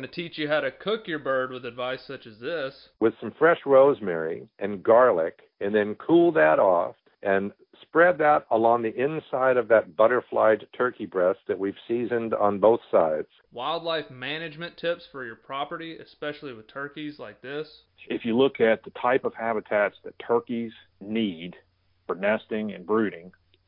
to teach you how to cook your bird with advice such as this. with some fresh rosemary and garlic, and then cool that off and spread that along the inside of that butterflied turkey breast that we've seasoned on both sides. Wildlife management tips for your property, especially with turkeys like this. if you look at the type of habitats that turkeys need for nesting and brooding,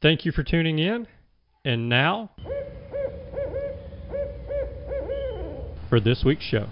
Thank you for tuning in. And now, for this week's show.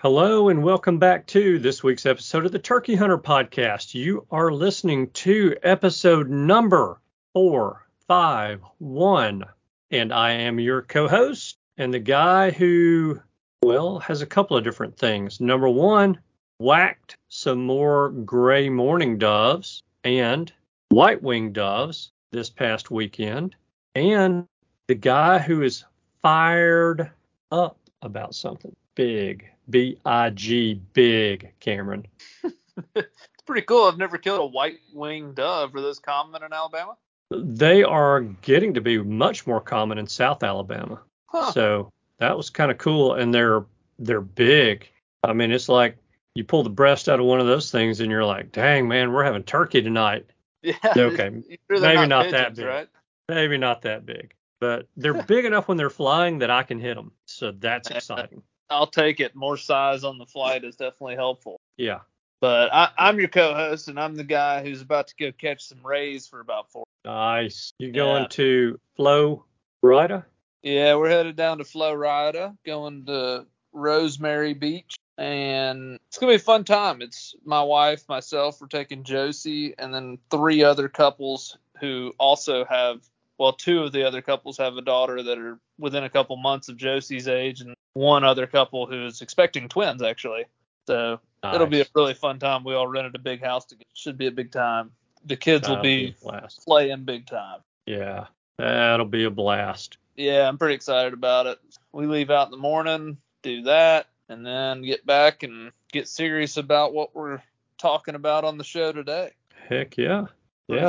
Hello, and welcome back to this week's episode of the Turkey Hunter Podcast. You are listening to episode number 451, and I am your co host and the guy who, well, has a couple of different things. Number one, whacked some more gray mourning doves and white winged doves this past weekend, and the guy who is fired up about something big. B I G, big, Cameron. It's pretty cool. I've never killed a white winged dove. Are those common in Alabama? They are getting to be much more common in South Alabama. Huh. So that was kind of cool, and they're they're big. I mean, it's like you pull the breast out of one of those things, and you're like, "Dang, man, we're having turkey tonight." Yeah. Okay, sure maybe not that pigeons, big. Right? Maybe not that big, but they're big enough when they're flying that I can hit them. So that's exciting. I'll take it. More size on the flight is definitely helpful. Yeah. But I, I'm your co-host, and I'm the guy who's about to go catch some rays for about four. Nice. You going Yeah. to Flow Rida? Yeah, we're headed down to Florida, going to Rosemary Beach, and it's gonna be a fun time. It's my wife, myself, we're taking Josie, and then three other couples who also have. Well, two of the other couples have a daughter that are within a couple months of Josie's age, and one other couple who's expecting twins actually. So it'll be a really fun time. We all rented a big house together. Should be a big time. The kids will That'll be a blast. playing big time. Yeah, that'll be a blast. Yeah, I'm pretty excited about it. We leave out in the morning, do that, and then get back and get serious about what we're talking about on the show today. Heck yeah. Yeah,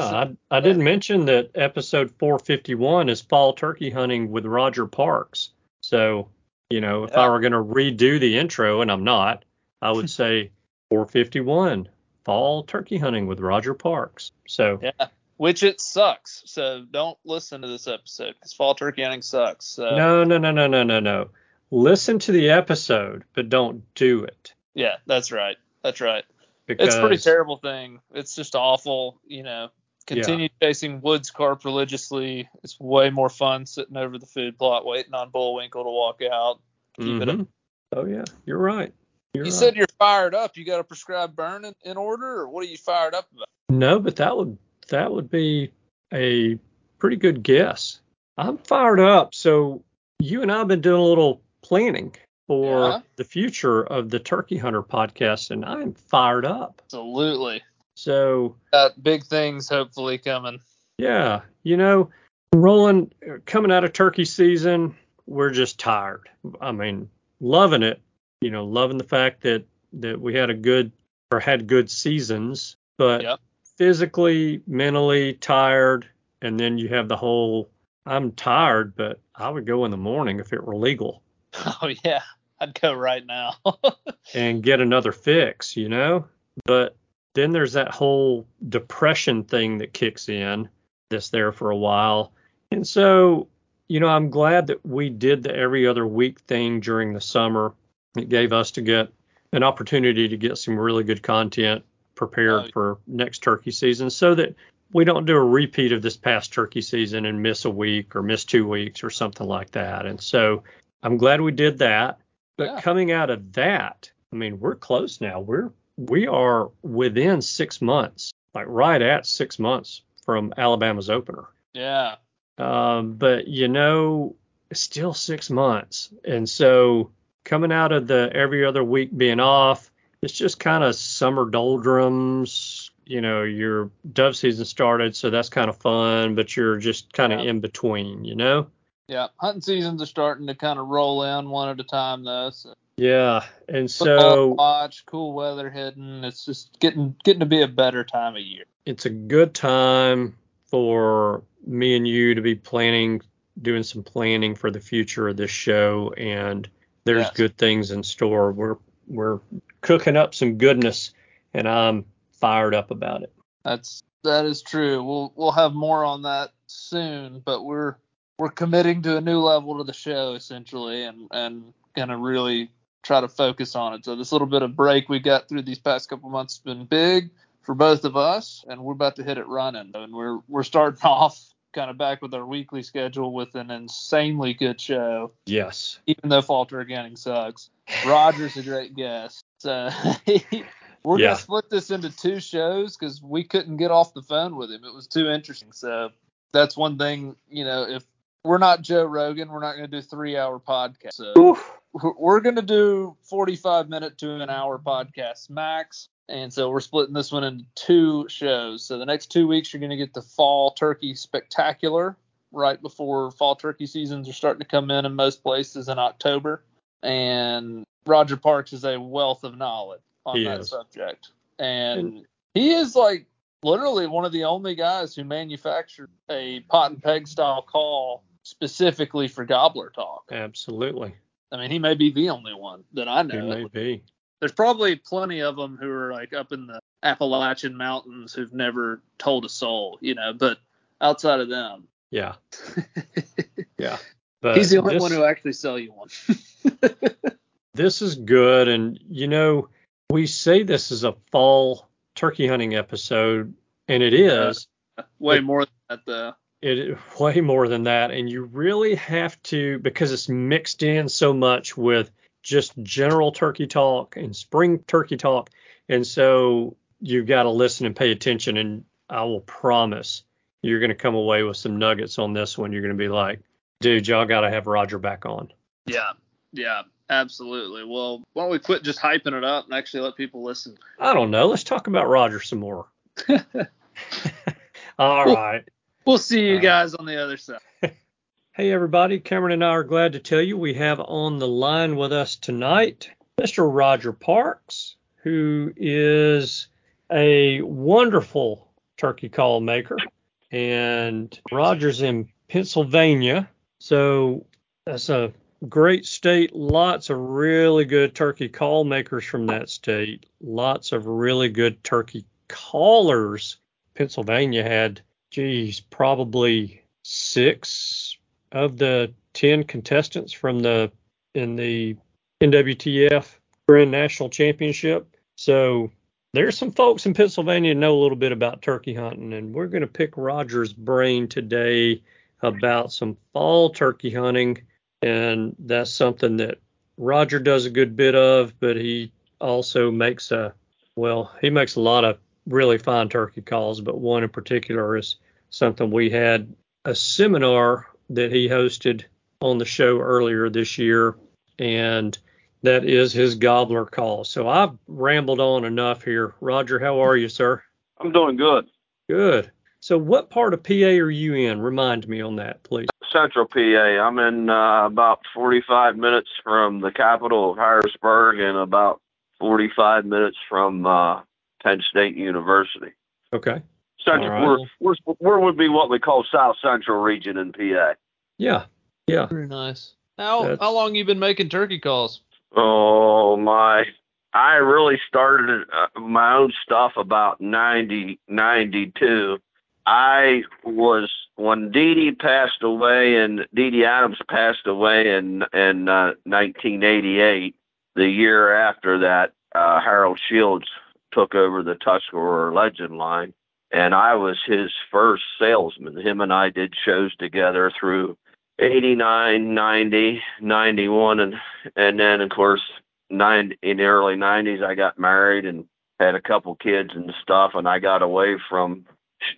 I. I didn't mention that episode 451 is fall turkey hunting with Roger Parks. So, you know, if I were going to redo the intro, and I'm not, I would say 451 fall turkey hunting with Roger Parks. So, Yeah. Which it sucks. So don't listen to this episode because fall turkey hunting sucks. So no, no, no, no, no, no, no. Listen to the episode, but don't do it. yeah, that's right. That's right. because It's a pretty terrible thing. It's just awful. You know, continue chasing woods carp religiously. It's way more fun sitting over the food plot waiting on Bullwinkle to walk out. Keep it mm-hmm. up. Oh yeah, you're right. You're You right. said you're fired up. You got a prescribed burn in, in order, or what are you fired up about? No, but that would that would be a pretty good guess. I'm fired up. So you and I have been doing a little planning for Yeah. the future of the Turkey Hunter podcast, and I'm fired up. Absolutely. So Got big things hopefully coming. yeah, you know, rolling coming out of turkey season, we're just tired. I mean, loving it. You know, loving the fact that that we had a good or had good seasons, but Yep. physically, mentally tired, and then you have the whole I'm tired, but I would go in the morning if it were legal Oh yeah, I'd go right now. and get another fix, you know? But then there's that whole depression thing that kicks in that's there for a while. And so, you know, I'm glad that we did the every other week thing during the summer. It gave us to get an opportunity to get some really good content prepared Oh. for next turkey season so that we don't do a repeat of this past turkey season and miss a week or miss two weeks or something like that. And so I'm glad we did that. But Yeah. coming out of that, I mean, we're close now. We're we are within six months, like right at six months from Alabama's opener. yeah. Um, but you know, still six months, and so coming out of the every other week being off, it's just kind of summer doldrums. You know, your dove season started, so that's kind of fun, but you're just kind of Yeah. in between. You know. Yeah. Hunting seasons are starting to kind of roll in one at a time though. So Yeah, and so watch, cool weather hitting. It's just getting getting to be a better time of year. it's a good time for me and you to be planning, doing some planning for the future of this show, and there's Yes. good things in store. We're we're cooking up some goodness, and I'm fired up about it. That's that is true. We'll we'll have more on that soon, but we're we're committing to a new level to the show essentially, and and gonna really try to focus on it. So this little bit of break we got through these past couple months has been big for both of us, and we're about to hit it running. And we're we're starting off kind of back with our weekly schedule with an insanely good show, Yes. even though turkey hunting sucks. Roger's a great guest. So we're Yeah. gonna split this into two shows because we couldn't get off the phone with him. It was too interesting. So that's one thing, you know, if we're not Joe Rogan, we're not gonna do three hour podcast. So we're- we're gonna do 45 minute to an hour podcast max. And so we're splitting this one into two shows. So the next two weeks you're gonna get the fall turkey spectacular right before fall turkey seasons are starting to come in in most places in October. And Roger Parks is a wealth of knowledge on He that is. subject. And he is like literally one of the only guys who manufactured a pot and peg style call specifically for gobbler talk. Absolutely. I mean, he may be the only one that I It know. may be. There's probably plenty of them who are like up in the Appalachian mountains who've never told a soul, you know. But outside of them, Yeah. Yeah. But he's the only this- one who actually sell you one. this is good and you know we say this is a fall turkey hunting episode and it is Way But- more than that, though. It way more than that. And you really have to because it's mixed in so much with just general turkey talk and spring turkey talk. And so you've got to listen and pay attention. And i will promise you're going to come away with some nuggets on this one. You're going to be like dude y'all got to have roger back on. Yeah, yeah, absolutely. Well, why don't we quit just hyping it up and actually let people listen? i don't know. Let's talk about roger some more. All right We'll see you guys on the other side. Hey, everybody. Cameron and I are glad to tell you we have on the line with us tonight Mr. Roger Parks, who is a wonderful turkey call maker. And Roger's in Pennsylvania. So that's a great state. Lots of really good turkey call makers from that state. Lots of really good turkey callers. Pennsylvania had, geez, probably six of the 10 contestants from the in the NWTF Grand National Championship. So there's some folks in Pennsylvania know a little bit about turkey hunting, and we're going to pick Roger's brain today about some fall turkey hunting, and that's something that Roger does a good bit of, but he also makes a well, he makes a lot of really fine turkey calls, but one in particular is something we had a seminar that he hosted on the show earlier this year, and that is his gobbler call. So I've rambled on enough here. Roger, how are you, sir? I'm doing good. Good. So what part of PA are you in? Remind me on that, please. Central PA. I'm in uh, about 45 minutes from the capital of Harrisburg and about 45 minutes from uh, Penn State University. Okay. Central, right. we're, we're, we're would be what we call South Central region in PA. Yeah. Yeah. Very nice. How That's- how long you been making turkey calls? Oh my! I really started uh, my own stuff about 90, 92. I was when Dee Dee passed away and Dee Dee Adams passed away in in uh, 1988. The year after that, uh, Harold Shields took over the Tuscarora Legend line, and I was his first salesman. Him and I did shows together through 89, 90, 91, and and then of course nine in the early 90s I got married and had a couple kids and stuff, and I got away from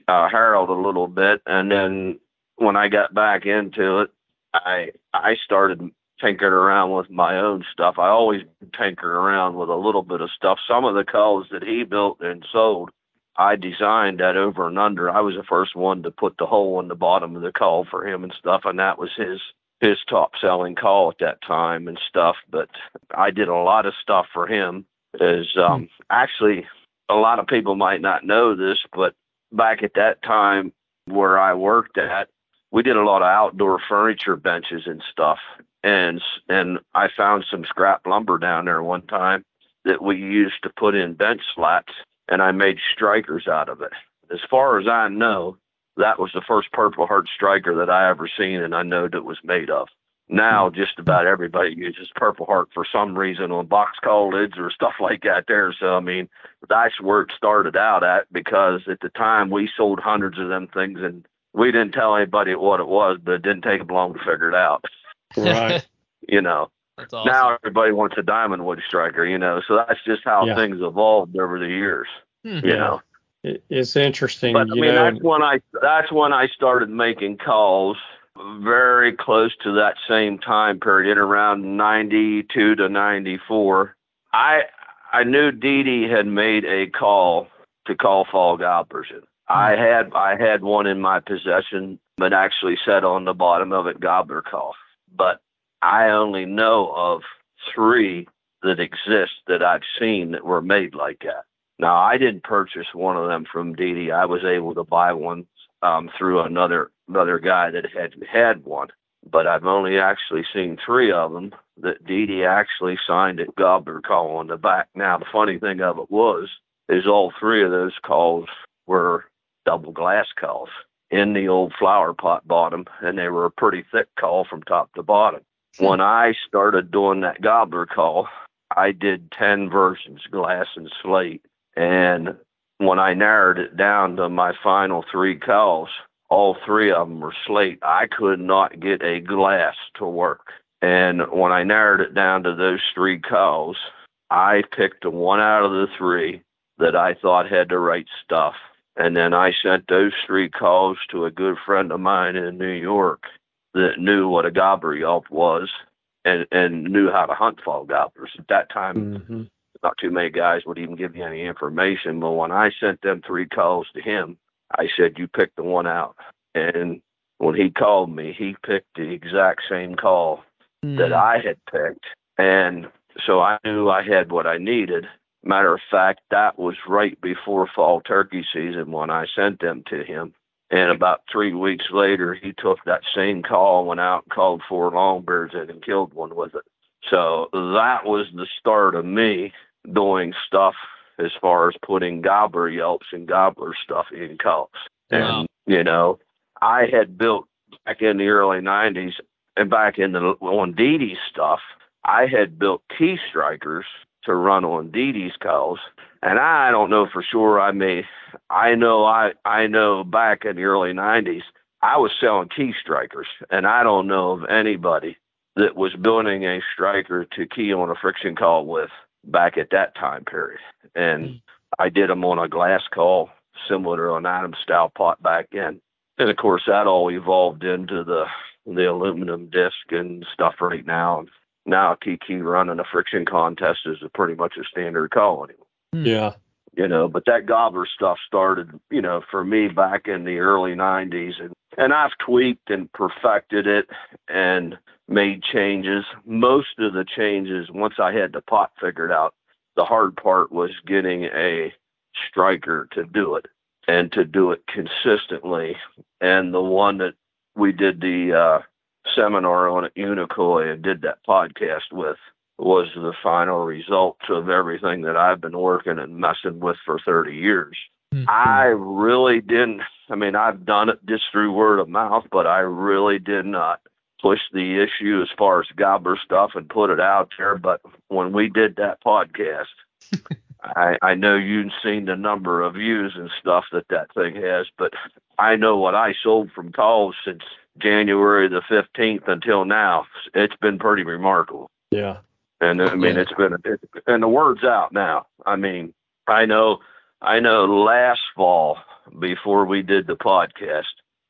uh, Harold a little bit, and then when I got back into it, I I started tinkering around with my own stuff. I always tinker around with a little bit of stuff. Some of the colors that he built and sold, I designed that over and under. I was the first one to put the hole in the bottom of the call for him and stuff, and that was his his top selling call at that time and stuff. But I did a lot of stuff for him. Is um, actually a lot of people might not know this, but back at that time where I worked at, we did a lot of outdoor furniture benches and stuff. And and I found some scrap lumber down there one time that we used to put in bench slats, and I made strikers out of it. As far as I know, that was the first Purple Heart striker that I ever seen, and I know that was made of. Now, just about everybody uses Purple Heart for some reason on box call lids or stuff like that. There, so I mean, that's where it started out at because at the time we sold hundreds of them things, and we didn't tell anybody what it was, but it didn't take them long to figure it out. Right. You know, That's awesome. now everybody wants a diamond wood striker. You know, so that's just how Yeah. things evolved over the years. Hmm. You know. It, it's interesting, But I mean, know. that's when I that's when I started making calls. Very close to that same time period, around '92 to '94. I I knew Dee Dee had made a call to call fall gobblersin. I had I had one in my possession, but actually said on the bottom of it gobbler call. But I only know of three that exist that I've seen that were made like that. Now I didn't purchase one of them from Dee. I was able to buy one um, through another another guy that had had one. But I've only actually seen three of them that Dee actually signed at Gobbler Call on the back. Now the funny thing of it was is all three of those calls were double glass calls in the old flower pot bottom, and they were a pretty thick call from top to bottom. Hmm. When I started doing that Gobbler call, I did 10 versions, glass and slate. And when I narrowed it down to my final three calls, all three of them were slate. I could not get a glass to work. And when I narrowed it down to those three calls, I picked the one out of the three that I thought had the right stuff. And then I sent those three calls to a good friend of mine in New York that knew what a gobbler yelp was and, and knew how to hunt fall gobblers. At that time, Mhm. not too many guys would even give you any information. But when I sent them three calls to him, I said, You pick the one out. And when he called me, he picked the exact same call that Hmm. I had picked. And so I knew I had what I needed. Matter of fact, that was right before fall turkey season when I sent them to him. And about three weeks later, he took that same call, went out and called four longbeards in and killed one with it. So that was the start of me doing stuff as far as putting gobbler yelps and gobbler stuff in calls. Wow. And, you know, I had built back in the early 90s and back in the on Dee stuff, I had built key strikers to run on Dee Dee's calls. and I don't know for sure. I mean, I know, I I know back in the early '90s, I was selling key strikers, and I don't know of anybody that was building a striker to key on a friction call with back at that time period. And hmm. I did them on a glass call, similar to an Adams style pot back then. And of course, that all evolved into the the aluminum disc and stuff right now. Now, key key running a friction contest is a pretty much a standard call anymore. Yeah. You know, but that gobbler stuff started, you know, for me back in the early '90s, and and I've tweaked and perfected it and made changes. Most of the changes, once I had the pot figured out, the hard part was getting a striker to do it and to do it consistently. And the one that we did the uh, seminar on Unicoi and did that podcast with was the final result of everything that I've been working and messing with for 30 years. Mm-hmm. I really didn't. I mean, I've done it just through word of mouth, but I really did not push the issue as far as gobbler stuff and put it out there. But when we did that podcast, I, I know you've seen the number of views and stuff that that thing has, but I know what I sold from calls since January the 15th until now. It's been pretty remarkable. Yeah. And I mean, Yeah. it's been, it, and the word's out now. I mean, I know, I know last fall before we did the podcast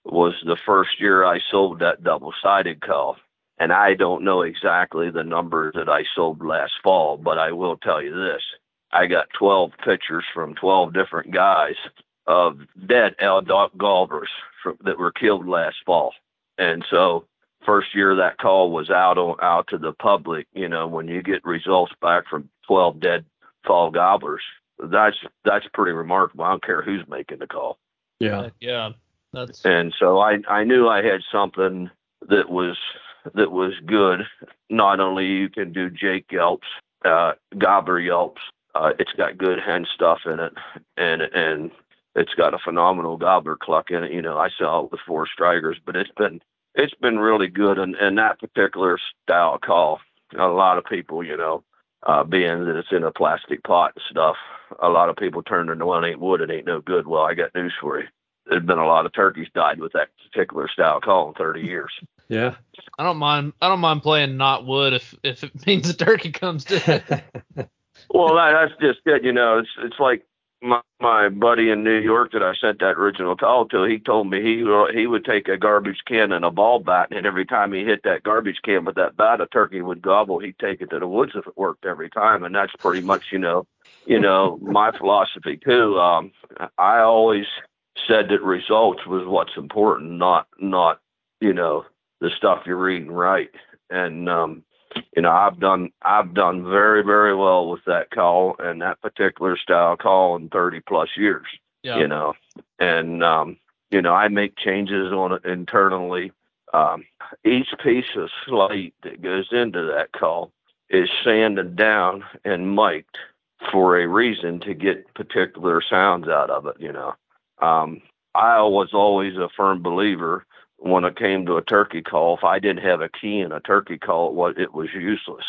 was the first year I sold that double sided call. And I don't know exactly the number that I sold last fall, but I will tell you this. I got 12 pictures from 12 different guys of dead L. Doc Galvers from, that were killed last fall. And so first year that call was out on, out to the public, you know, when you get results back from 12 dead fall gobblers, that's that's pretty remarkable. I don't care who's making the call. Yeah. Yeah. That's And so I I knew I had something that was that was good. Not only you can do Jake yelps, uh, gobbler yelps. Uh, it's got good hen stuff in it, and and it's got a phenomenal gobbler cluck in it. You know, I sell it with four strikers, but it's been it's been really good. And and that particular style call, a lot of people, you know, uh, being that it's in a plastic pot and stuff, a lot of people turn into one ain't wood, it ain't no good. Well, I got news for you. There's been a lot of turkeys died with that particular style call in 30 years. Yeah. I don't mind I don't mind playing not wood if if it means a turkey comes to. Well, that, that's just it. You know, it's it's like my my buddy in New York that I sent that original call to. He told me he he would take a garbage can and a ball bat, and every time he hit that garbage can with that bat, a turkey would gobble. He'd take it to the woods if it worked every time, and that's pretty much you know, you know, my philosophy too. Um, I always said that results was what's important, not not you know the stuff you're reading right, and um, you know, I've done I've done very very well with that call and that particular style call in 30 plus years. Yeah. You know, and um, you know, I make changes on it internally. Um, each piece of slate that goes into that call is sanded down and mic'd for a reason to get particular sounds out of it. You know, um, I was always a firm believer when it came to a turkey call, if I didn't have a key in a turkey call, it was, it was useless.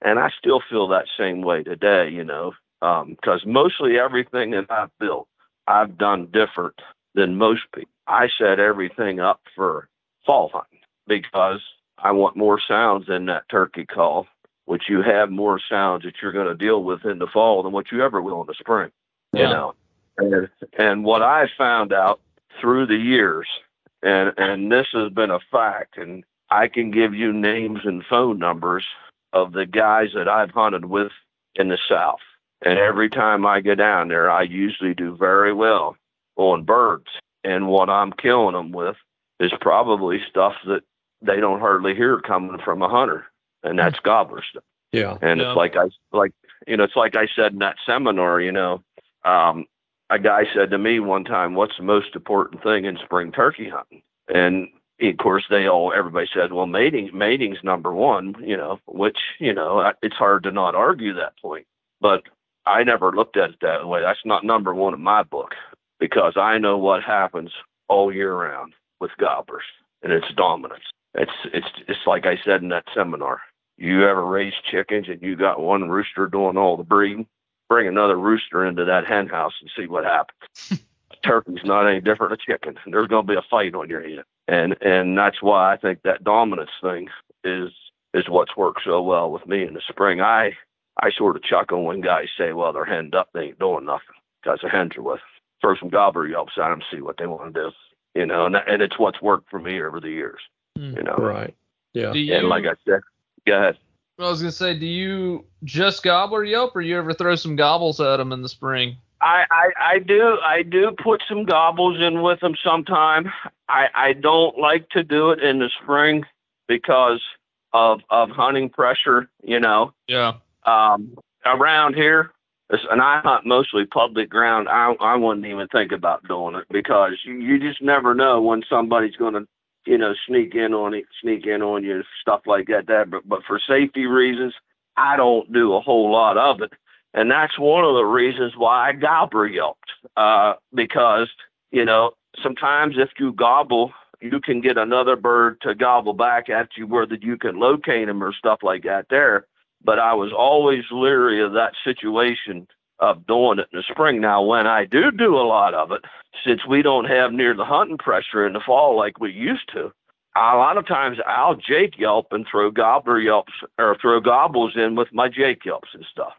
And I still feel that same way today, you know, um, because mostly everything that I've built, I've done different than most people. I set everything up for fall hunting because I want more sounds in that turkey call, which you have more sounds that you're going to deal with in the fall than what you ever will in the spring, you know. And, and what I found out through the years and and this has been a fact and I can give you names and phone numbers of the guys that I've hunted with in the south and every time I go down there I usually do very well on birds and what I'm killing them with is probably stuff that they don't hardly hear coming from a hunter and that's gobbler stuff Yeah. and Yeah. it's like I like you know, it's like I said in that seminar, you know, um, a guy said to me one time, "What's the most important thing in spring turkey hunting?" And of course, they all everybody said, "Well, mating mating's number one," you know, which you know it's hard to not argue that point. But I never looked at it that way. That's not number one in my book because I know what happens all year round with gobblers and its dominance. It's it's it's like I said in that seminar. You ever raise chickens and you got one rooster doing all the breeding? Bring another rooster into that hen house and see what happens. a turkey's not any different than a chicken. There's going to be a fight on your hand, and and that's why I think that dominance thing is is what's worked so well with me in the spring. I I sort of chuckle when guys say, "Well, they're henned up, they ain't doing nothing," because the hens are with. Throw some gobbler yelps at them, see what they want to do. You know, and and it's what's worked for me over the years. Hmm. You know, Right. Yeah. Do you, and like I said, go ahead. I was gonna say, do you just gobbler yelp, or you ever throw some gobbles at them in the spring? I, I I do I do put some gobbles in with them sometime. I I don't like to do it in the spring because of of hunting pressure. You know, Yeah. um, around here, and I hunt mostly public ground. I I wouldn't even think about doing it because you, you just never know when somebody's going to, you know, sneak in on it, sneak in on you, stuff like that. That, but but for safety reasons, I don't do a whole lot of it, and that's one of the reasons why I gobbler yelped. Uh, because you know sometimes if you gobble. You can get another bird to gobble back at you where that you can locate them or stuff like that there but I was always leery of that situation of doing it in the spring. Now, when I do do a lot of it, since we don't have near the hunting pressure in the fall like we used to, a lot of times I'll Jake yelp and throw gobbler yelps or throw gobbles in with my Jake yelps and stuff.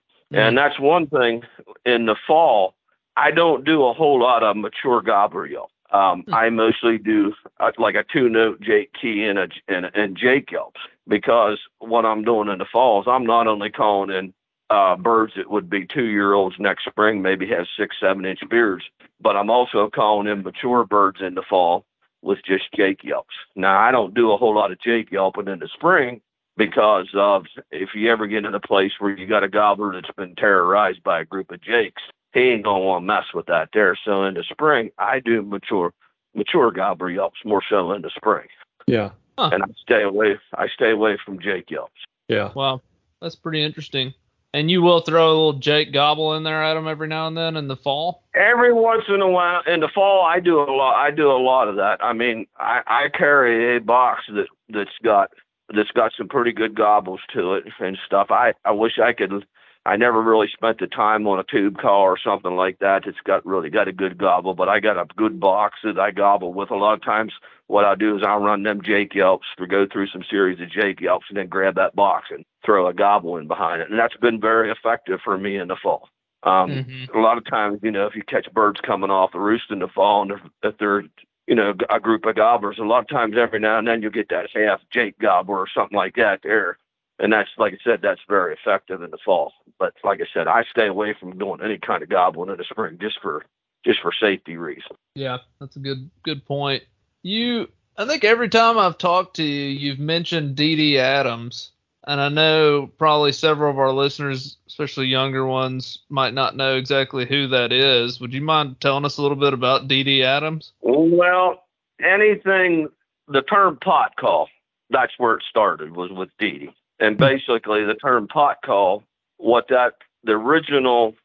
And that's one thing in the fall. I don't do a whole lot of mature gobbler yelp. Um, I mostly do uh, like a two note Jake key and a and, and Jake yelps because what I'm doing in the fall is I'm not only calling in uh, birds that would be two year olds next spring, maybe have six, seven inch beards, but I'm also calling in mature birds in the fall with just Jake yelps. Now, I don't do a whole lot of Jake yelping in the spring because of if you ever get in a place where you got a gobbler that's been terrorized by a group of Jakes, he ain't gonna want to mess with that there. So in the spring, I do mature mature gobbler yelps more so in the spring, Yeah. and I stay away. I stay away from Jake yelps. Yeah. Wow, that's pretty interesting. And you will throw a little Jake gobble in there at them every now and then in the fall. Every once in a while, in the fall, I do a lot. I do a lot of that. I mean, I, I carry a box that that's got that's got some pretty good gobbles to it and stuff. I I wish I could. I never really spent the time on a tube call or something like that. It's got really got a good gobble, but I got a good box that I gobble with. A lot of times, what I'll do is I'll run them Jake yelps or go through some series of Jake yelps and then grab that box and throw a gobble in behind it, and that's been very effective for me in the fall. Um, Mhm. a lot of times, you know, if you catch birds coming off the roost in the fall, and if, if they're, you know, a group of gobblers, a lot of times every now and then you'll get that half Jake gobbler or something like that there. And that's, like I said, that's very effective in the fall. But like I said, I stay away from doing any kind of gobbling in the spring just for, just for safety reasons. Yeah, that's a good good point. You, I think every time I've talked to you, you've mentioned Dee Dee Adams, and I know probably several of our listeners, especially younger ones, might not know exactly who that is. Would you mind telling us a little bit about Dee Dee Adams? Well, anything, the term pot call, that's where it started, was with Dee Dee. And basically, the term pot call, what that, the original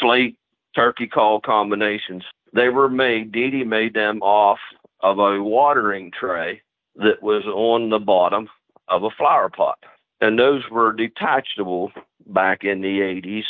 slate turkey call combinations, they were made, Dee Dee made them off of a watering tray that was on the bottom of a flower pot. And those were detachable back in the 80s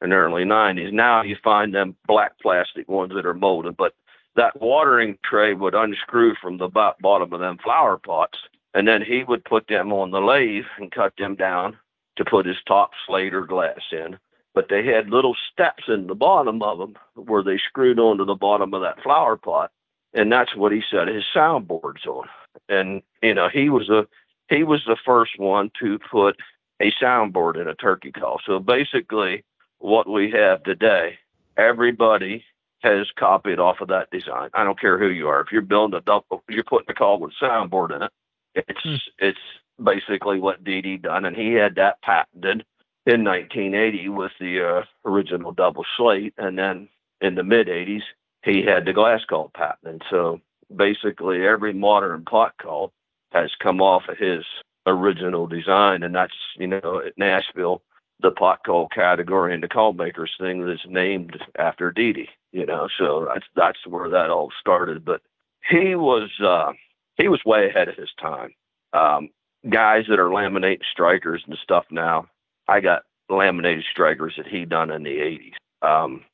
and early 90s. Now you find them black plastic ones that are molded, but that watering tray would unscrew from the bottom of them flower pots, and then he would put them on the lathe and cut them down to put his top slate or glass in. But they had little steps in the bottom of them where they screwed onto the bottom of that flower pot, and that's what he set his soundboards on. And you know, he was a he was the first one to put a soundboard in a turkey call. So basically, what we have today, everybody has copied off of that design. I don't care who you are. If you're building a double, you're putting a call with soundboard in it. It's it's basically what Dee Dee done, and he had that patented in 1980 with the uh, original double slate, and then in the mid 80s he had the glass call patent. And so basically every modern pot call has come off of his original design, and that's you know at Nashville the pot call category and the call makers thing that's named after Dee you know, so that's that's where that all started. But he was uh he was way ahead of his time. Um guys that are laminating strikers and stuff now. I got laminated strikers that he done in the 80s. Um,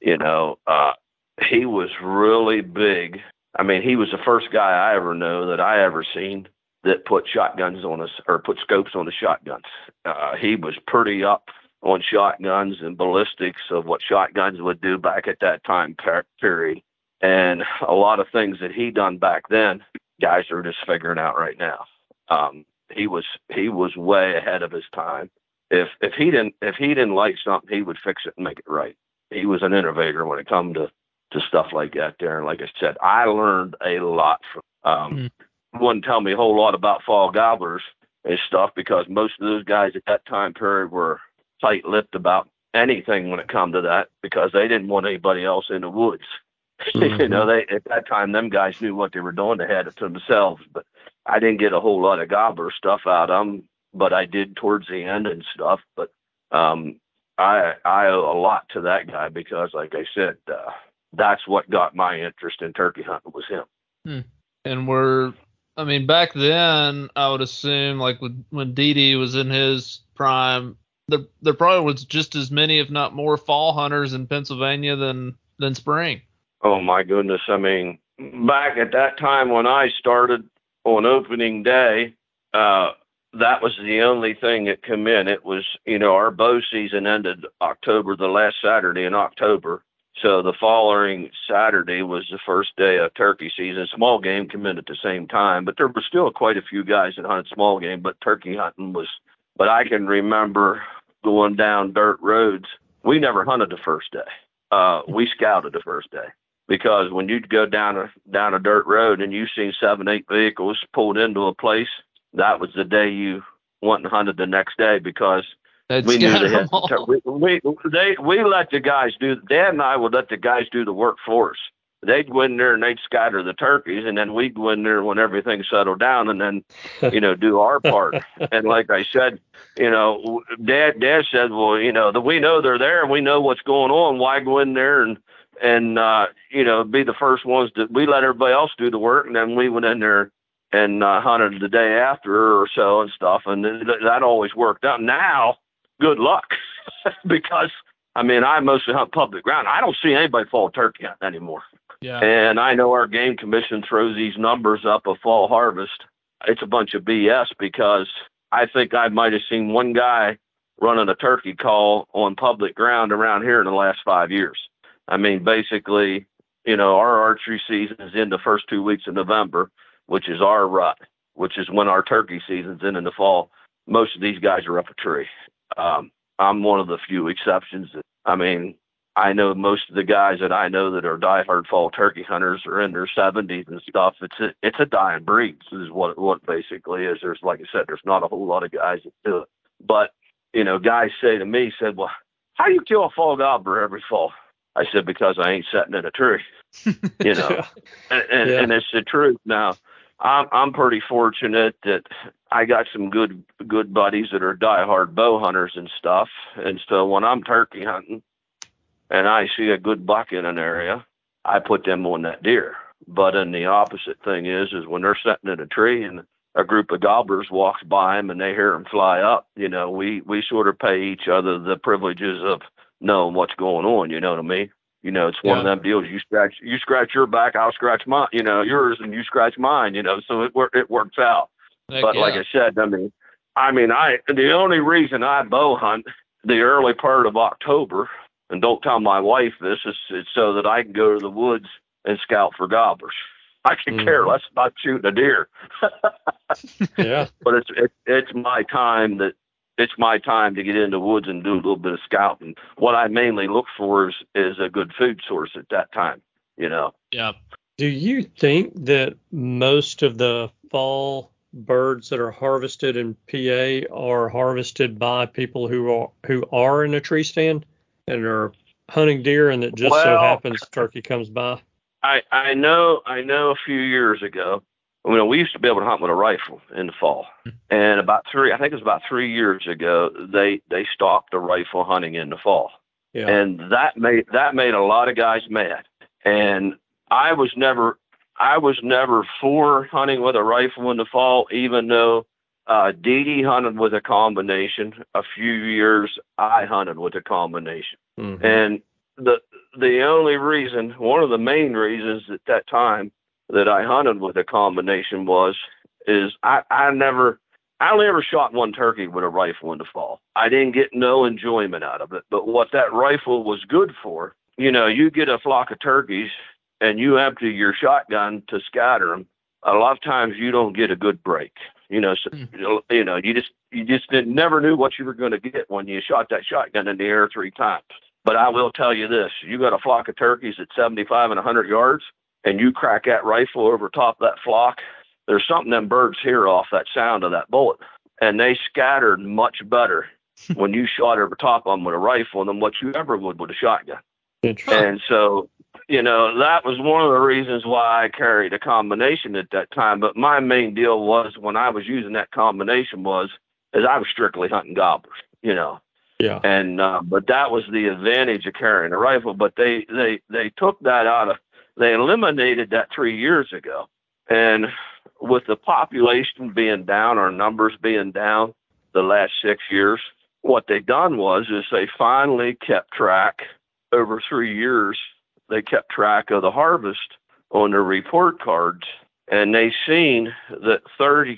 you know, uh, he was really big. I mean, he was the first guy I ever know that I ever seen that put shotguns on us or put scopes on the shotguns. Uh, he was pretty up on shotguns and ballistics of what shotguns would do back at that time per- period. And a lot of things that he done back then, guys are just figuring out right now. Um, he was he was way ahead of his time. If if he didn't if he didn't like something, he would fix it and make it right. He was an innovator when it come to to stuff like that there. And like I said, I learned a lot from um mm. wouldn't tell me a whole lot about fall gobblers and stuff because most of those guys at that time period were tight lipped about anything when it come to that because they didn't want anybody else in the woods. Mm-hmm. you know, they at that time them guys knew what they were doing. They had it to themselves. But I didn't get a whole lot of gobbler stuff out of them, but I did towards the end and stuff. But um, I I owe a lot to that guy because, like I said, uh, that's what got my interest in turkey hunting was him. Hmm. And we're, I mean, back then I would assume like when when Dee was in his prime, there there probably was just as many, if not more, fall hunters in Pennsylvania than than spring. Oh my goodness! I mean, back at that time when I started on opening day, uh, that was the only thing that come in. It was, you know, our bow season ended October, the last Saturday in October. So the following Saturday was the first day of turkey season. Small game came in at the same time, but there were still quite a few guys that hunted small game, but turkey hunting was. But I can remember going down dirt roads. We never hunted the first day. Uh, we scouted the first day because when you go down a down a dirt road and you see seven eight vehicles pulled into a place, that was the day you went and hunted the next day because That's we knew they had. We, we they we let the guys do. Dad and I would let the guys do the work for us. They'd go in there and they'd scatter the turkeys, and then we'd go in there when everything settled down, and then, you know, do our part. and like I said, you know, Dad, Dad said, well, you know, the, we know they're there and we know what's going on. Why go in there and and uh, you know be the first ones that we let everybody else do the work, and then we went in there and uh, hunted the day after or so and stuff, and th- that always worked out. Now, good luck, because I mean I mostly hunt public ground. I don't see anybody fall turkey hunting anymore. Yeah. And I know our game commission throws these numbers up of fall harvest. It's a bunch of BS because I think I might have seen one guy running a turkey call on public ground around here in the last five years. I mean, basically, you know, our archery season is in the first two weeks of November, which is our rut, which is when our turkey season's in in the fall. Most of these guys are up a tree. Um, I'm one of the few exceptions. I mean, I know most of the guys that I know that are diehard fall turkey hunters are in their 70s and stuff. It's a it's a dying breed. This Is what what basically is. There's like I said, there's not a whole lot of guys that do it. But you know, guys say to me, said, "Well, how do you kill a fall gobbler every fall?" I said, because I ain't sitting in a tree, you know, and, and, yeah. and it's the truth. Now, I'm I'm pretty fortunate that I got some good good buddies that are diehard bow hunters and stuff. And so when I'm turkey hunting and I see a good buck in an area, I put them on that deer. But then the opposite thing is is when they're sitting in a tree and a group of gobblers walks by them and they hear them fly up, you know, we we sort of pay each other the privileges of knowing what's going on. You know what I mean? You know, it's one yeah. of them deals. You scratch, you scratch your back, I'll scratch mine. You know, yours, and you scratch mine. You know, so it it works out. Heck but yeah. like I said, I mean, I mean, I the only reason I bow hunt the early part of October, and don't tell my wife this, is it's so that I can go to the woods and scout for gobblers. I can mm. care less about shooting a deer. yeah. But it's it, it's my time that it's my time to get in the woods and do a little bit of scouting. What I mainly look for is is a good food source at that time, you know. Yeah. Do you think that most of the fall birds that are harvested in PA are harvested by people who are who are in a tree stand and are hunting deer and that just well, so happens turkey comes by? I I know I know a few years ago you know, we used to be able to hunt with a rifle in the fall, and about three, I think it was about three years ago, they they stopped the rifle hunting in the fall, yeah. and that made that made a lot of guys mad. And I was never, I was never for hunting with a rifle in the fall, even though uh, Dee Dee hunted with a combination. A few years I hunted with a combination. Mhm. And the the only reason, one of the main reasons at that time that I hunted with a combination was, is I I never I only ever shot one turkey with a rifle in the fall. I didn't get no enjoyment out of it. But what that rifle was good for, you know, you get a flock of turkeys and you empty your shotgun to scatter them. A lot of times you don't get a good break. You know, so, hmm. you know, you just you just didn't, never knew what you were going to get when you shot that shotgun in the air three times. But I will tell you this: you got a flock of turkeys at 75 and 100 yards, and you crack that rifle over top that flock. There's something them birds hear off that sound of that bullet, and they scattered much better when you shot over top of them with a rifle than what you ever would with a shotgun. And so, you know, that was one of the reasons why I carried a combination at that time. But my main deal was when I was using that combination was is I was strictly hunting gobblers, you know. Yeah. And uh, but that was the advantage of carrying a rifle. But they they they took that out of they eliminated that three years ago. And with the population being down, our numbers being down the last six years, what they done was is they finally kept track over three years. They kept track of the harvest on their report cards, and they seen that 36%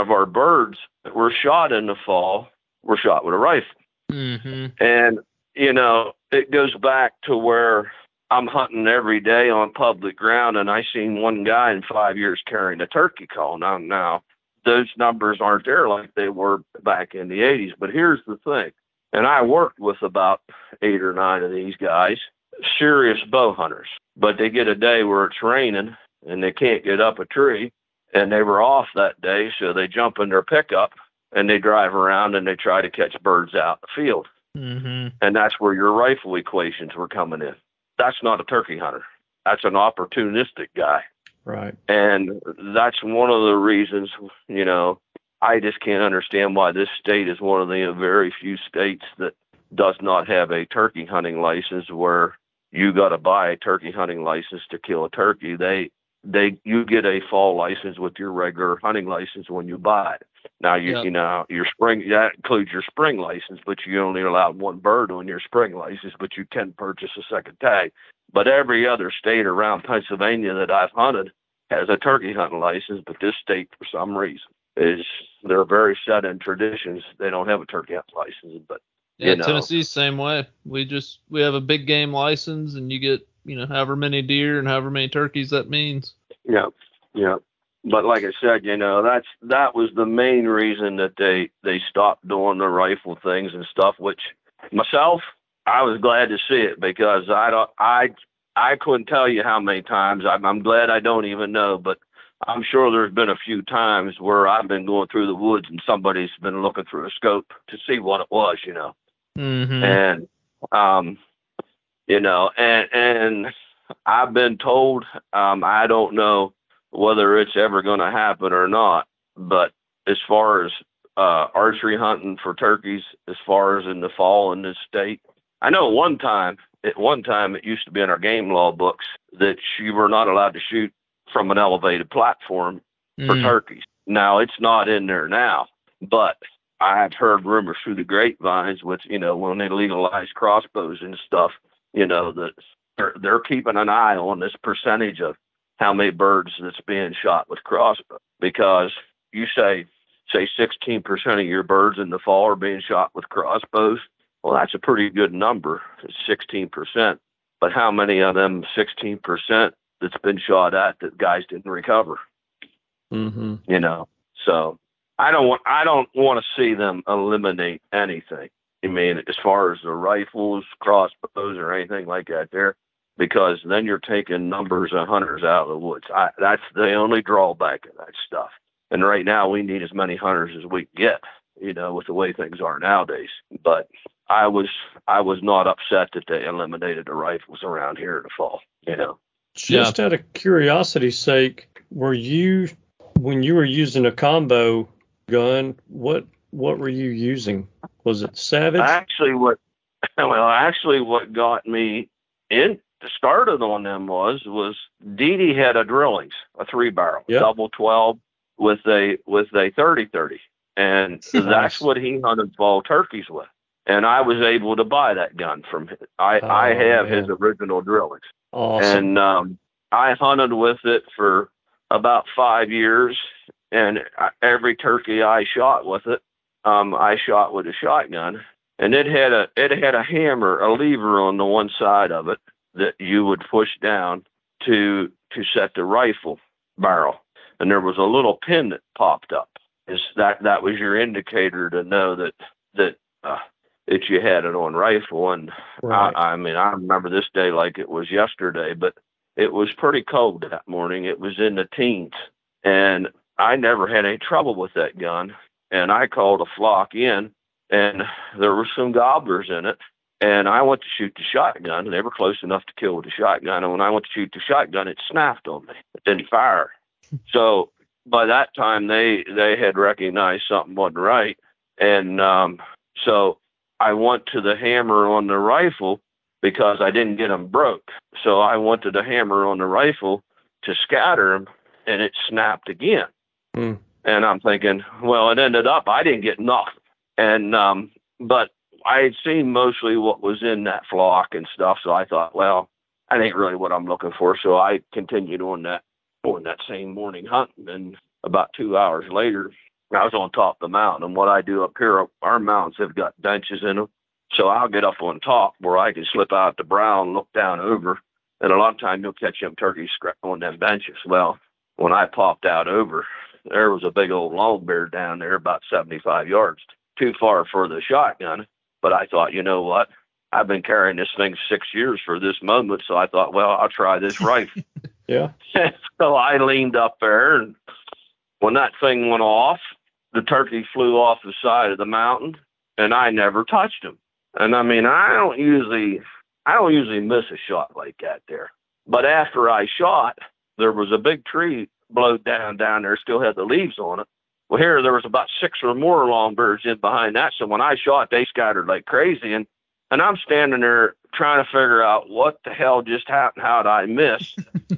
of our birds that were shot in the fall were shot with a rifle. Mm-hmm. And, you know, it goes back to where I'm hunting every day on public ground, and I seen one guy in five years carrying a turkey call. Now, now those numbers aren't there like they were back in the 80s. But here's the thing, and I worked with about eight or nine of these guys, serious bow hunters, but they get a day where it's raining and they can't get up a tree, and they were off that day, so they jump in their pickup and they drive around and they try to catch birds out in the field. Mm-hmm. And that's where your rifle equations were coming in. That's not a turkey hunter. That's an opportunistic guy. Right. And that's one of the reasons, you know, I just can't understand why this state is one of the very few states that does not have a turkey hunting license where you got to buy a turkey hunting license to kill a turkey. They they you get a fall license with your regular hunting license when you buy it. Now you Yep. you know your spring that includes your spring license, but you only allowed one bird on your spring license, but you can purchase a second tag. But every other state around Pennsylvania that I've hunted has a turkey hunting license, but this state for some reason is they're very set in traditions. They don't have a turkey hunting license, but Yeah, You know. Tennessee's same way. We just we have a big game license, and you get you know however many deer and however many turkeys that means. Yeah, yeah. But like I said, you know, that's that was the main reason that they they stopped doing the rifle things and stuff. Which myself, I was glad to see it because I don't I I couldn't tell you how many times. I'm, I'm glad I don't even know, but I'm sure there's been a few times where I've been going through the woods and somebody's been looking through a scope to see what it was, you know Mm-hmm. and um you know and and i've been told um i don't know whether it's ever going to happen or not but as far as uh archery hunting for turkeys as far as in the fall in this state i know one time at one time it used to be in our game law books that you were not allowed to shoot from an elevated platform for Mm. turkeys. Now it's not in there now, but I've heard rumors through the grapevines with you know when they legalized crossbows and stuff, you know that they're, they're keeping an eye on this percentage of how many birds that's being shot with crossbow because you say say 16% of your birds in the fall are being shot with crossbows. Well, that's a pretty good number, 16%. But how many of them 16% that's been shot at that guys didn't recover? Mm-hmm. you know. So I don't want I don't want to see them eliminate anything. I mean, as far as the rifles, crossbows, or anything like that, there, because then you're taking numbers of hunters out of the woods. I, that's the only drawback of that stuff. And right now, we need as many hunters as we can get. You know, with the way things are nowadays. But I was I was not upset that they eliminated the rifles around here in the fall. You know. Just out of curiosity's sake, were you when you were using a combo gun, what what were you using? Was it Savage? Actually, what well, actually, what got me in started on them was was Dee Dee had a Drillings, a three barrel, Yep. double twelve, with a with a 30-30, and Nice. that's what he hunted fall turkeys with. And I was able to buy that gun from him. I Oh, I have his original drillings, Awesome. and um, I hunted with it for about five years. And every turkey I shot with it, um, I shot with a shotgun, and it had a it had a hammer, a lever on the one side of it that you would push down to to set the rifle barrel, and there was a little pin that popped up. Is that that was your indicator to know that that uh, that you had it on rifle? And right. I, I mean, I remember this day like it was yesterday, but it was pretty cold that morning. It was in the teens, and I never had any trouble with that gun. And I called a flock in, and there were some gobblers in it. And I went to shoot the shotgun, and they were close enough to kill with the shotgun. And when I went to shoot the shotgun, it snapped on me. It didn't fire. So by that time, they they had recognized something wasn't right, and um, so I went to the hammer on the rifle because I didn't get them broke. So I went to the hammer on the rifle to scatter them, and it snapped again. Hmm. And I'm thinking, well, it ended up I didn't get nothing. And um, but I had seen mostly what was in that flock and stuff, so I thought, well, that ain't really what I'm looking for. So I continued on that on that same morning hunting, and about two hours later, I was on top of the mountain. And what I do up here, our mountains have got benches in them, so I'll get up on top where I can slip out the brow and look down over. And a lot of times you'll catch them turkeys on them benches. Well, when I popped out over, there was a big old longbeard down there about 75 yards, too far for the shotgun. But I thought, you know what? I've been carrying this thing six years for this moment, so I thought, well, I'll try this rifle. yeah. so I leaned up there, and when that thing went off, the turkey flew off the side of the mountain, and I never touched him. And I mean, I don't usually, I don't usually miss a shot like that there. But after I shot, there was a big tree blowed down down there, still had the leaves on it. Well, here there was about six or more longbeards in behind that. So when I shot, they scattered like crazy, and and I'm standing there trying to figure out what the hell just happened. How'd I miss?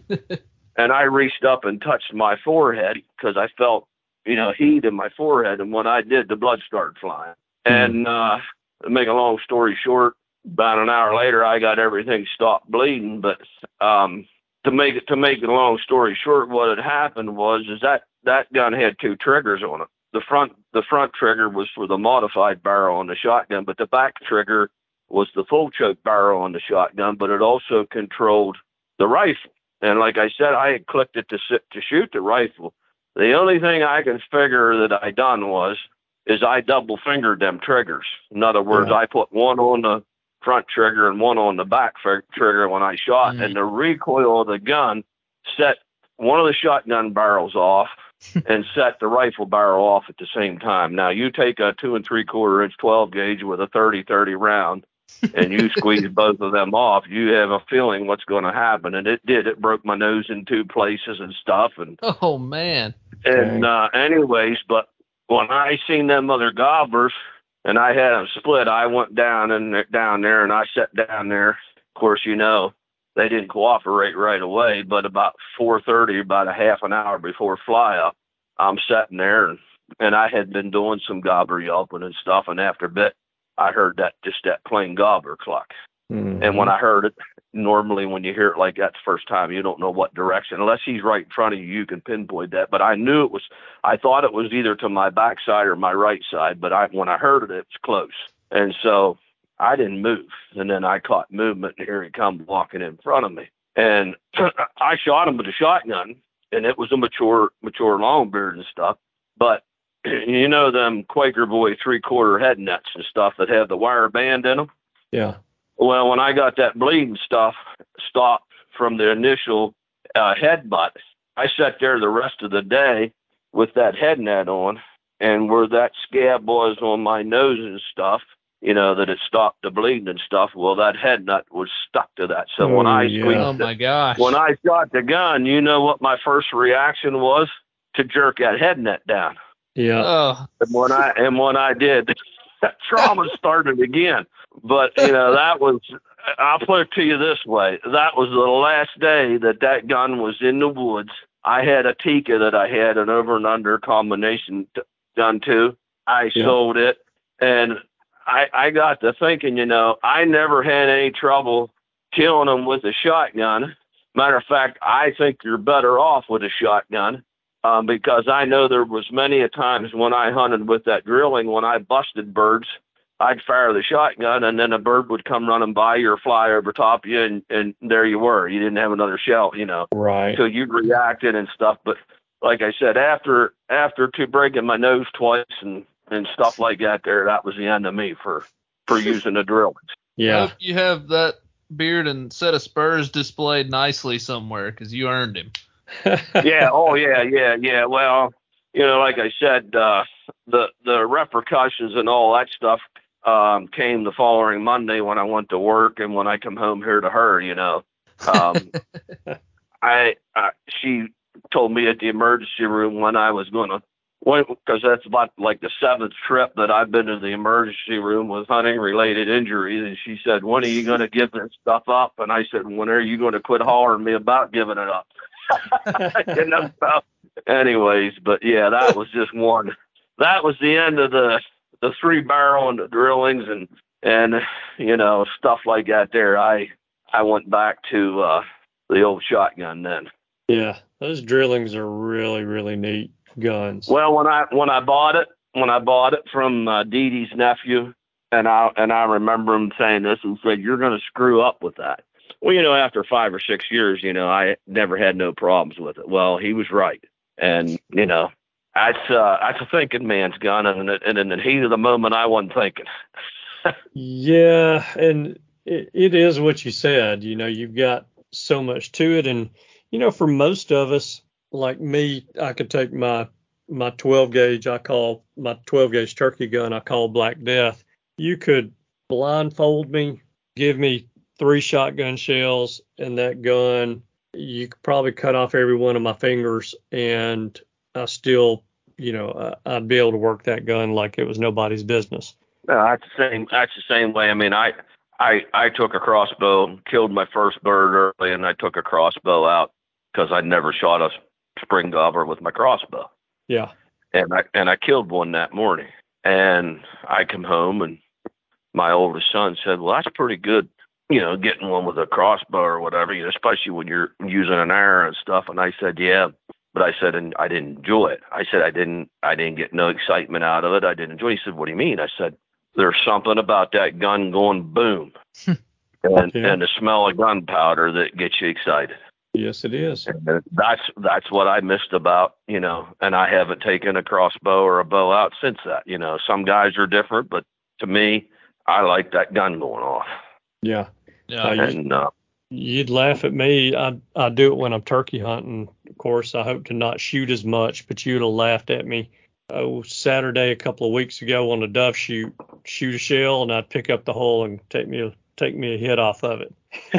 and I reached up and touched my forehead because I felt, you know, heat in my forehead. And when I did, the blood started flying. And uh, to make a long story short, about an hour later, I got everything stopped bleeding. But um, to make it to make a long story short, what had happened was is that that gun had two triggers on it. The front the front trigger was for the modified barrel on the shotgun, but the back trigger was the full choke barrel on the shotgun, but it also controlled the rifle. And like I said, I had clicked it to sit, to shoot the rifle. The only thing I can figure that I done was is I double fingered them triggers. In other words, Yeah. I put one on the front trigger and one on the back trigger when I shot, Mhm. and the recoil of the gun set one of the shotgun barrels off and set the rifle barrel off at the same time. Now you take a two and three quarter inch 12 gauge with a 30 30 round and you squeeze both of them off, you have a feeling what's going to happen. And it did. It broke my nose in two places and stuff. And Oh man. and Dang. uh, anyways, but when I seen them other gobblers and I had them split, I went down and down there and I sat down there. Of course, you know they didn't cooperate right away, but about 4:30, about a half an hour before fly up, I'm sitting there and and I had been doing some gobbler yelping and stuff, and after a bit, I heard that just that plain gobbler cluck. Mhm. And when I heard it, normally when you hear it like that the first time, you don't know what direction. Unless he's right in front of you, you can pinpoint that. But I knew it was. I thought it was either to my backside or my right side. But I, when I heard it, it was close. And so I didn't move. And then I caught movement, and here he come walking in front of me. And I shot him with a shotgun, and it was a mature, mature longbeard and stuff. But you know them Quaker Boy three quarter head nets and stuff that have the wire band in them. yeah. Well, when I got that bleeding stuff stopped from the initial uh, headbutt, I sat there the rest of the day with that head net on, and where that scab was on my nose and stuff, you know, that it stopped the bleeding and stuff. Well, that head nut was stuck to that. So when Oh, I yeah. squeezed Oh my gosh. when I shot the gun, you know what my first reaction was? To jerk that head net down. Yeah. Oh. And when I and when I did, that trauma started again. But you know that was. I'll put it to you this way: that was the last day that that gun was in the woods. I had a Tikka that I had an over and under combination t- done to. I Yeah. sold it, and I I got to thinking, you know, I never had any trouble killing them with a shotgun. Matter of fact, I think you're better off with a shotgun um, because I know there was many a times when I hunted with that drilling when I busted birds. I'd fire the shotgun and then a bird would come running by you or fly over top you and, and there you were. You didn't have another shell, you know. Right. So you reacted and stuff. But like I said, after after to breaking my nose twice and, and stuff like that there, that was the end of me for for using a drill. Yeah. hope you have that beard and set of spurs displayed nicely somewhere because you earned him. yeah. Oh, yeah, yeah, yeah. Well, you know, like I said, uh, the the repercussions and all that stuff um, came the following Monday when I went to work and when I come home here to her. You know, um, I uh, she told me at the emergency room when I was going to. Because that's about like the seventh trip that I've been to the emergency room with hunting related injuries. And she said, When are you going to give this stuff up? And I said, When are you going to quit hollering me about giving it up? you know, so anyways, but yeah, that was just one. That was the end of the the three barrel and the drillings and and you know stuff like that. There, I I went back to uh, the old shotgun then. Yeah. Those drillings are really, really neat guns. Well, when I when I bought it, when I bought it from uh, Dee Dee's nephew, and I and I remember him saying this and said, "You're going to screw up with that." Well, you know, after five or six years, you know, I never had no problems with it. Well, he was right, and you know, that's uh, that's a thinking man's gun, and, it- and in the heat of the moment, I wasn't thinking. Yeah, and it, it is what you said. You know, you've got so much to it, and you know, for most of us, like me, I could take my my 12 gauge. I call my 12 gauge turkey gun. I call Black Death. You could blindfold me, give me three shotgun shells, and that gun. You could probably cut off every one of my fingers, and I still, you know, uh, I'd be able to work that gun like it was nobody's business. No, that's the same. That's the same way. I mean, I, I, I took a crossbow, killed my first bird early, and I took a crossbow out because I'd never shot a spring gobbler with my crossbow, Yeah. and I and I killed one that morning. And I come home, and my oldest son said, "Well, that's pretty good, you know, getting one with a crossbow or whatever, you know, especially when you're using an arrow and stuff." And I said, "Yeah." But I said, and I didn't enjoy it. I said, I didn't, I didn't get no excitement out of it. I didn't enjoy. it. He said, "What do you mean?" I said, there's something about that gun going boom and, Yeah. and the smell of gunpowder that gets you excited. Yes, it is. And that's that's what I missed about, you know, and I haven't taken a crossbow or a bow out since that. You know, some guys are different, but to me, I like that gun going off. Yeah. Yeah. Uh, you- And uh, You'd laugh at me. I I do it when I'm turkey hunting. Of course, I hope to not shoot as much, but you'd have laughed at me. Oh, Saturday a couple of weeks ago on a dove shoot, shoot a shell, and I'd pick up the hole and take me a take me a hit off of it.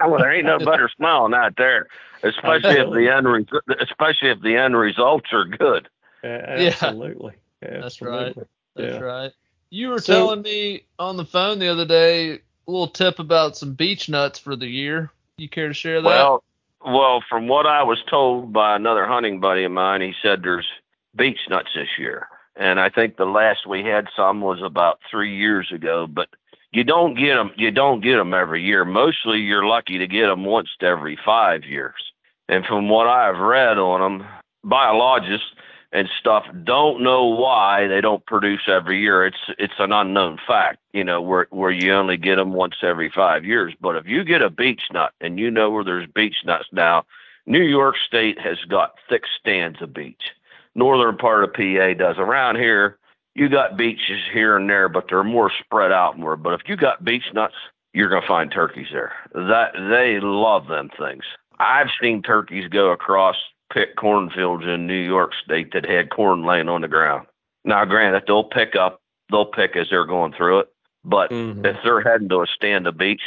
well, there ain't no better smell than that there, especially if the end re- especially if the end results are good. A- Yeah. Absolutely. That's right. That's yeah. right. You were So- telling me on the phone the other day a little tip about some beech nuts for the year. You care to share that? Well, well, from what I was told by another hunting buddy of mine, he said there's beech nuts this year, and I think the last we had some was about three years ago. But you don't get them. You don't get them every year. Mostly, you're lucky to get them once every five years. And from what I've read on them, biologists and stuff don't know why they don't produce every year. It's it's an unknown fact, you know, where where you only get them once every five years. But if you get a beech nut, and you know where there's beech nuts now, New York State has got thick stands of beech. Northern part of PA does. Around here, you got beeches here and there, but they're more spread out more. But if you got beech nuts, you're gonna find turkeys there. That they love them things. I've seen turkeys go across pick cornfields in New York State that had corn laying on the ground. Now, granted, they'll pick up, they'll pick as they're going through it, but Mhm. if they're heading to a stand of beech,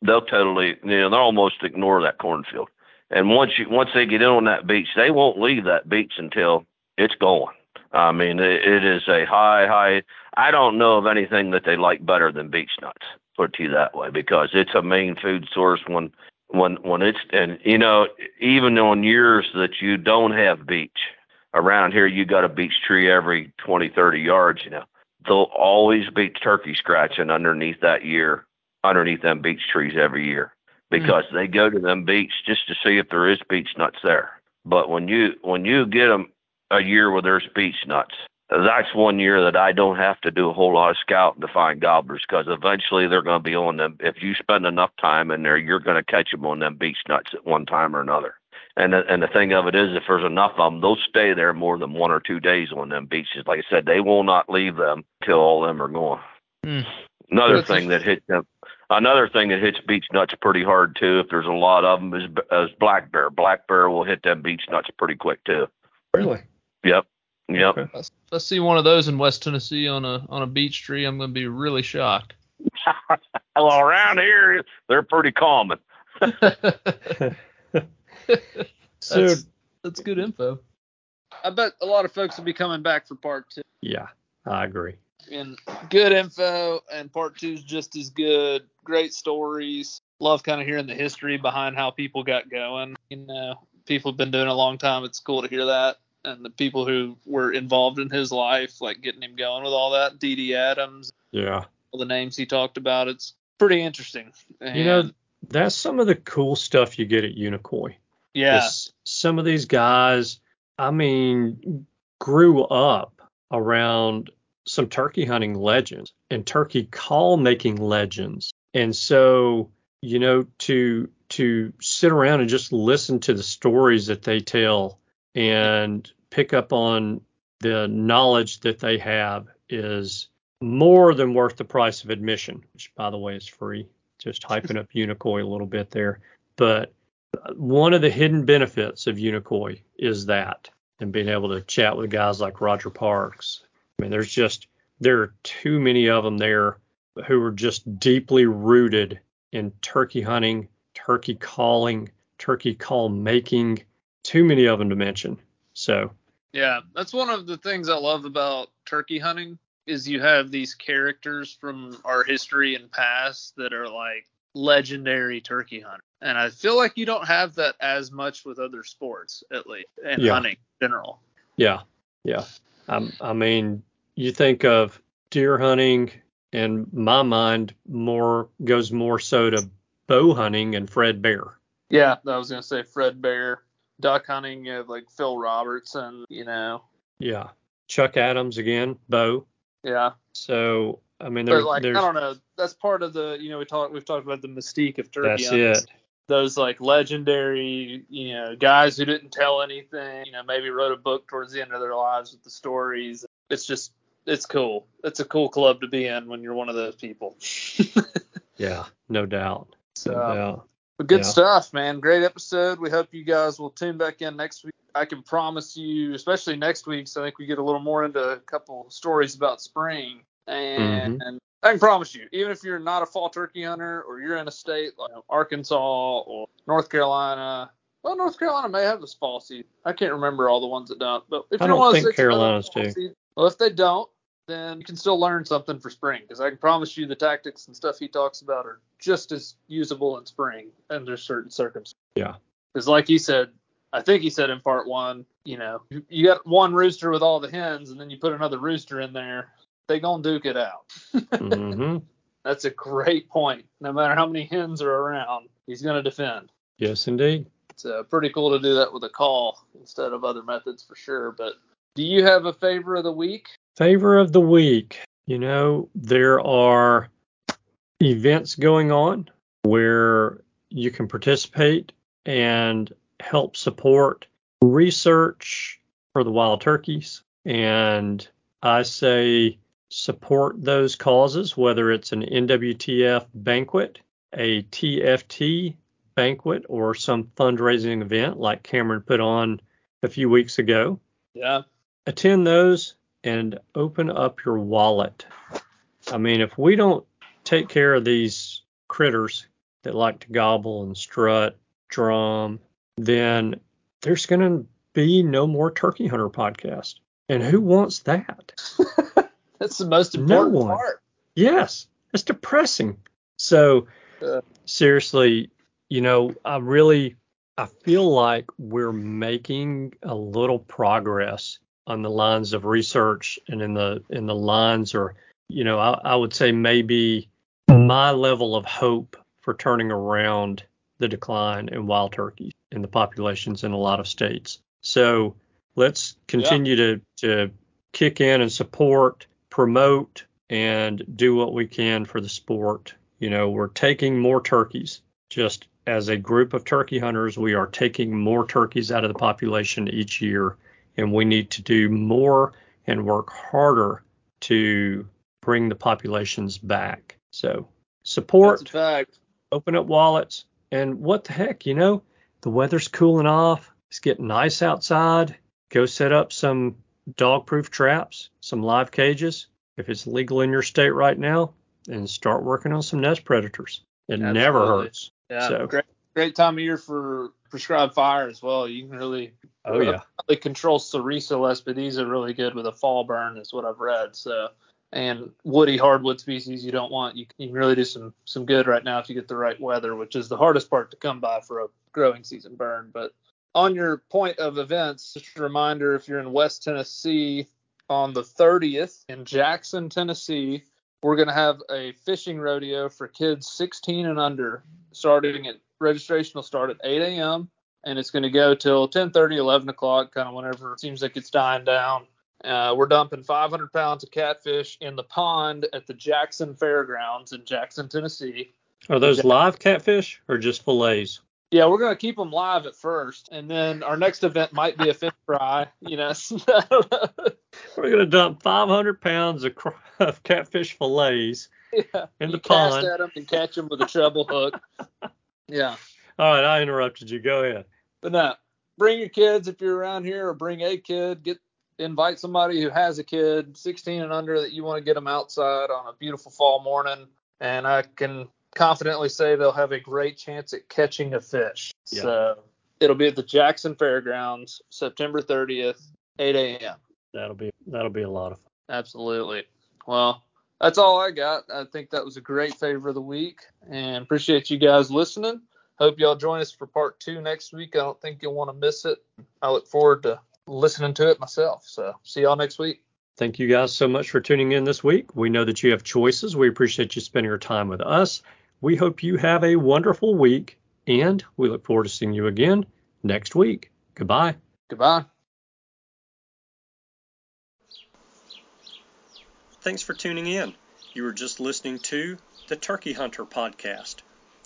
they'll totally, you know, they'll almost ignore that cornfield. And once you, once they get in on that beech, they won't leave that beech until it's going. I mean, it, it is a high, high. I don't know of anything that they like better than beech nuts. Put it to you that way, because it's a main food source when when when it's and you know even on years that you don't have beech around here you got a beech tree every 20 30 yards you know there'll always be turkey scratching underneath that year underneath them beech trees every year because mm. they go to them beech just to see if there is beech nuts there but when you when you get them a year where there's beech nuts that's one year that I don't have to do a whole lot of scouting to find gobblers because eventually they're going to be on them. If you spend enough time in there, you're going to catch them on them beech nuts at one time or another. And the, and the thing of it is, if there's enough of them, they'll stay there more than one or two days on them beeches. Like I said, they will not leave them till all of them are gone. Mm. Another That's thing that hits them, another thing that hits beech nuts pretty hard too, if there's a lot of them, is, is black bear. Black bear will hit them beech nuts pretty quick too. Really? Yep. Yep. Okay. Let's, let's see one of those in West Tennessee on a on a beech tree. I'm going to be really shocked. well, around here they're pretty common. so that's, that's good info. I bet a lot of folks will be coming back for part two. Yeah, I agree. And good info, and part two is just as good. Great stories. Love kind of hearing the history behind how people got going. You know, people have been doing it a long time. It's cool to hear that and the people who were involved in his life, like getting him going with all that. Dee Adams. Yeah. All the names he talked about. It's pretty interesting. And you know, that's some of the cool stuff you get at Unicoi. Yeah. some of these guys, I mean, grew up around some turkey hunting legends and turkey call making legends. And so, you know, to to sit around and just listen to the stories that they tell and pick up on the knowledge that they have is more than worth the price of admission, which by the way is free. Just hyping up Unicoi a little bit there. But one of the hidden benefits of Unicoi is that and being able to chat with guys like Roger Parks. I mean, there's just there are too many of them there who are just deeply rooted in turkey hunting, turkey calling, turkey call making, too many of them to mention. So yeah, that's one of the things I love about turkey hunting is you have these characters from our history and past that are like legendary turkey hunters. And I feel like you don't have that as much with other sports, at least, and yeah. hunting in general. Yeah, yeah. Um, I mean, you think of deer hunting, and my mind more goes more so to bow hunting and Fred Bear. Yeah, I was gonna say Fred Bear duck hunting, have like Phil Robertson, you know. Yeah. Chuck Adams again, Bo. Yeah. So I mean, there's, like there's, I don't know. That's part of the you know we talked we've talked about the mystique of turkey. That's it. Those like legendary you know guys who didn't tell anything. You know maybe wrote a book towards the end of their lives with the stories. It's just it's cool. It's a cool club to be in when you're one of those people. yeah, no doubt. No um, doubt. But good yeah. stuff, man. Great episode. We hope you guys will tune back in next week. I can promise you, especially next week, so I think we get a little more into a couple stories about spring. And mm-hmm. I can promise you, even if you're not a fall turkey hunter or you're in a state like Arkansas or North Carolina, well, North Carolina may have this fall season. I can't remember all the ones that don't. But if I you don't think Carolinas do. Season, well, if they don't, then you can still learn something for spring because I can promise you the tactics and stuff he talks about are just as usable in spring under certain circumstances. Yeah. Because like he said, I think he said in part one, you know, you got one rooster with all the hens and then you put another rooster in there, they gonna duke it out. mm-hmm. That's a great point. No matter how many hens are around, he's gonna defend. Yes, indeed. It's uh, pretty cool to do that with a call instead of other methods for sure. But do you have a favor of the week? Favor of the week. You know, there are events going on where you can participate and help support research for the wild turkeys. And I say support those causes, whether it's an NWTF banquet, a TFT banquet, or some fundraising event like Cameron put on a few weeks ago. Yeah. Attend those and open up your wallet. I mean, if we don't take care of these critters that like to gobble and strut, drum, then there's going to be no more turkey hunter podcast. And who wants that? That's the most important no part. Yes, it's depressing. So uh, seriously, you know, I really I feel like we're making a little progress on the lines of research and in the in the lines or you know, I, I would say maybe my level of hope for turning around the decline in wild turkeys in the populations in a lot of states. So let's continue yeah. to to kick in and support, promote, and do what we can for the sport. You know, we're taking more turkeys. Just as a group of turkey hunters, we are taking more turkeys out of the population each year, and we need to do more and work harder to bring the populations back. So support, open up wallets, and what the heck, you know, the weather's cooling off. It's getting nice outside. Go set up some dog proof traps, some live cages, if it's legal in your state right now, and start working on some nest predators. It Absolutely. never hurts. Yeah, so. great, great time of year for prescribed fire as well. You can really, oh yeah, really control Sericea lespedeza really good with a fall burn, is what I've read. So, and woody hardwood species you don't want, you can really do some some good right now if you get the right weather, which is the hardest part to come by for a growing season burn. But on your point of events, just a reminder if you're in West Tennessee on the 30th in Jackson, Tennessee, we're going to have a fishing rodeo for kids 16 and under starting at registration will start at 8 a.m. and it's going to go till 10:30, 11 o'clock, kind of whenever it seems like it's dying down. Uh, we're dumping 500 pounds of catfish in the pond at the Jackson Fairgrounds in Jackson, Tennessee. Are those live catfish or just fillets? Yeah, we're gonna keep them live at first, and then our next event might be a fish fry. You know, we're gonna dump 500 pounds of, of catfish fillets yeah, in the pond. Cast at them and catch them with a treble hook. Yeah. All right, I interrupted you. Go ahead. But now, bring your kids if you're around here, or bring a kid. Get invite somebody who has a kid, 16 and under, that you want to get them outside on a beautiful fall morning. And I can confidently say they'll have a great chance at catching a fish. Yeah. So it'll be at the Jackson Fairgrounds, September 30th, 8 a.m. That'll be that'll be a lot of fun. Absolutely. Well, that's all I got. I think that was a great favor of the week, and appreciate you guys listening. Hope y'all join us for part two next week. I don't think you'll want to miss it. I look forward to listening to it myself. So see y'all next week. Thank you guys so much for tuning in this week. We know that you have choices. We appreciate you spending your time with us. We hope you have a wonderful week, and we look forward to seeing you again next week. Goodbye. Goodbye. Thanks for tuning in. You were just listening to the Turkey Hunter podcast.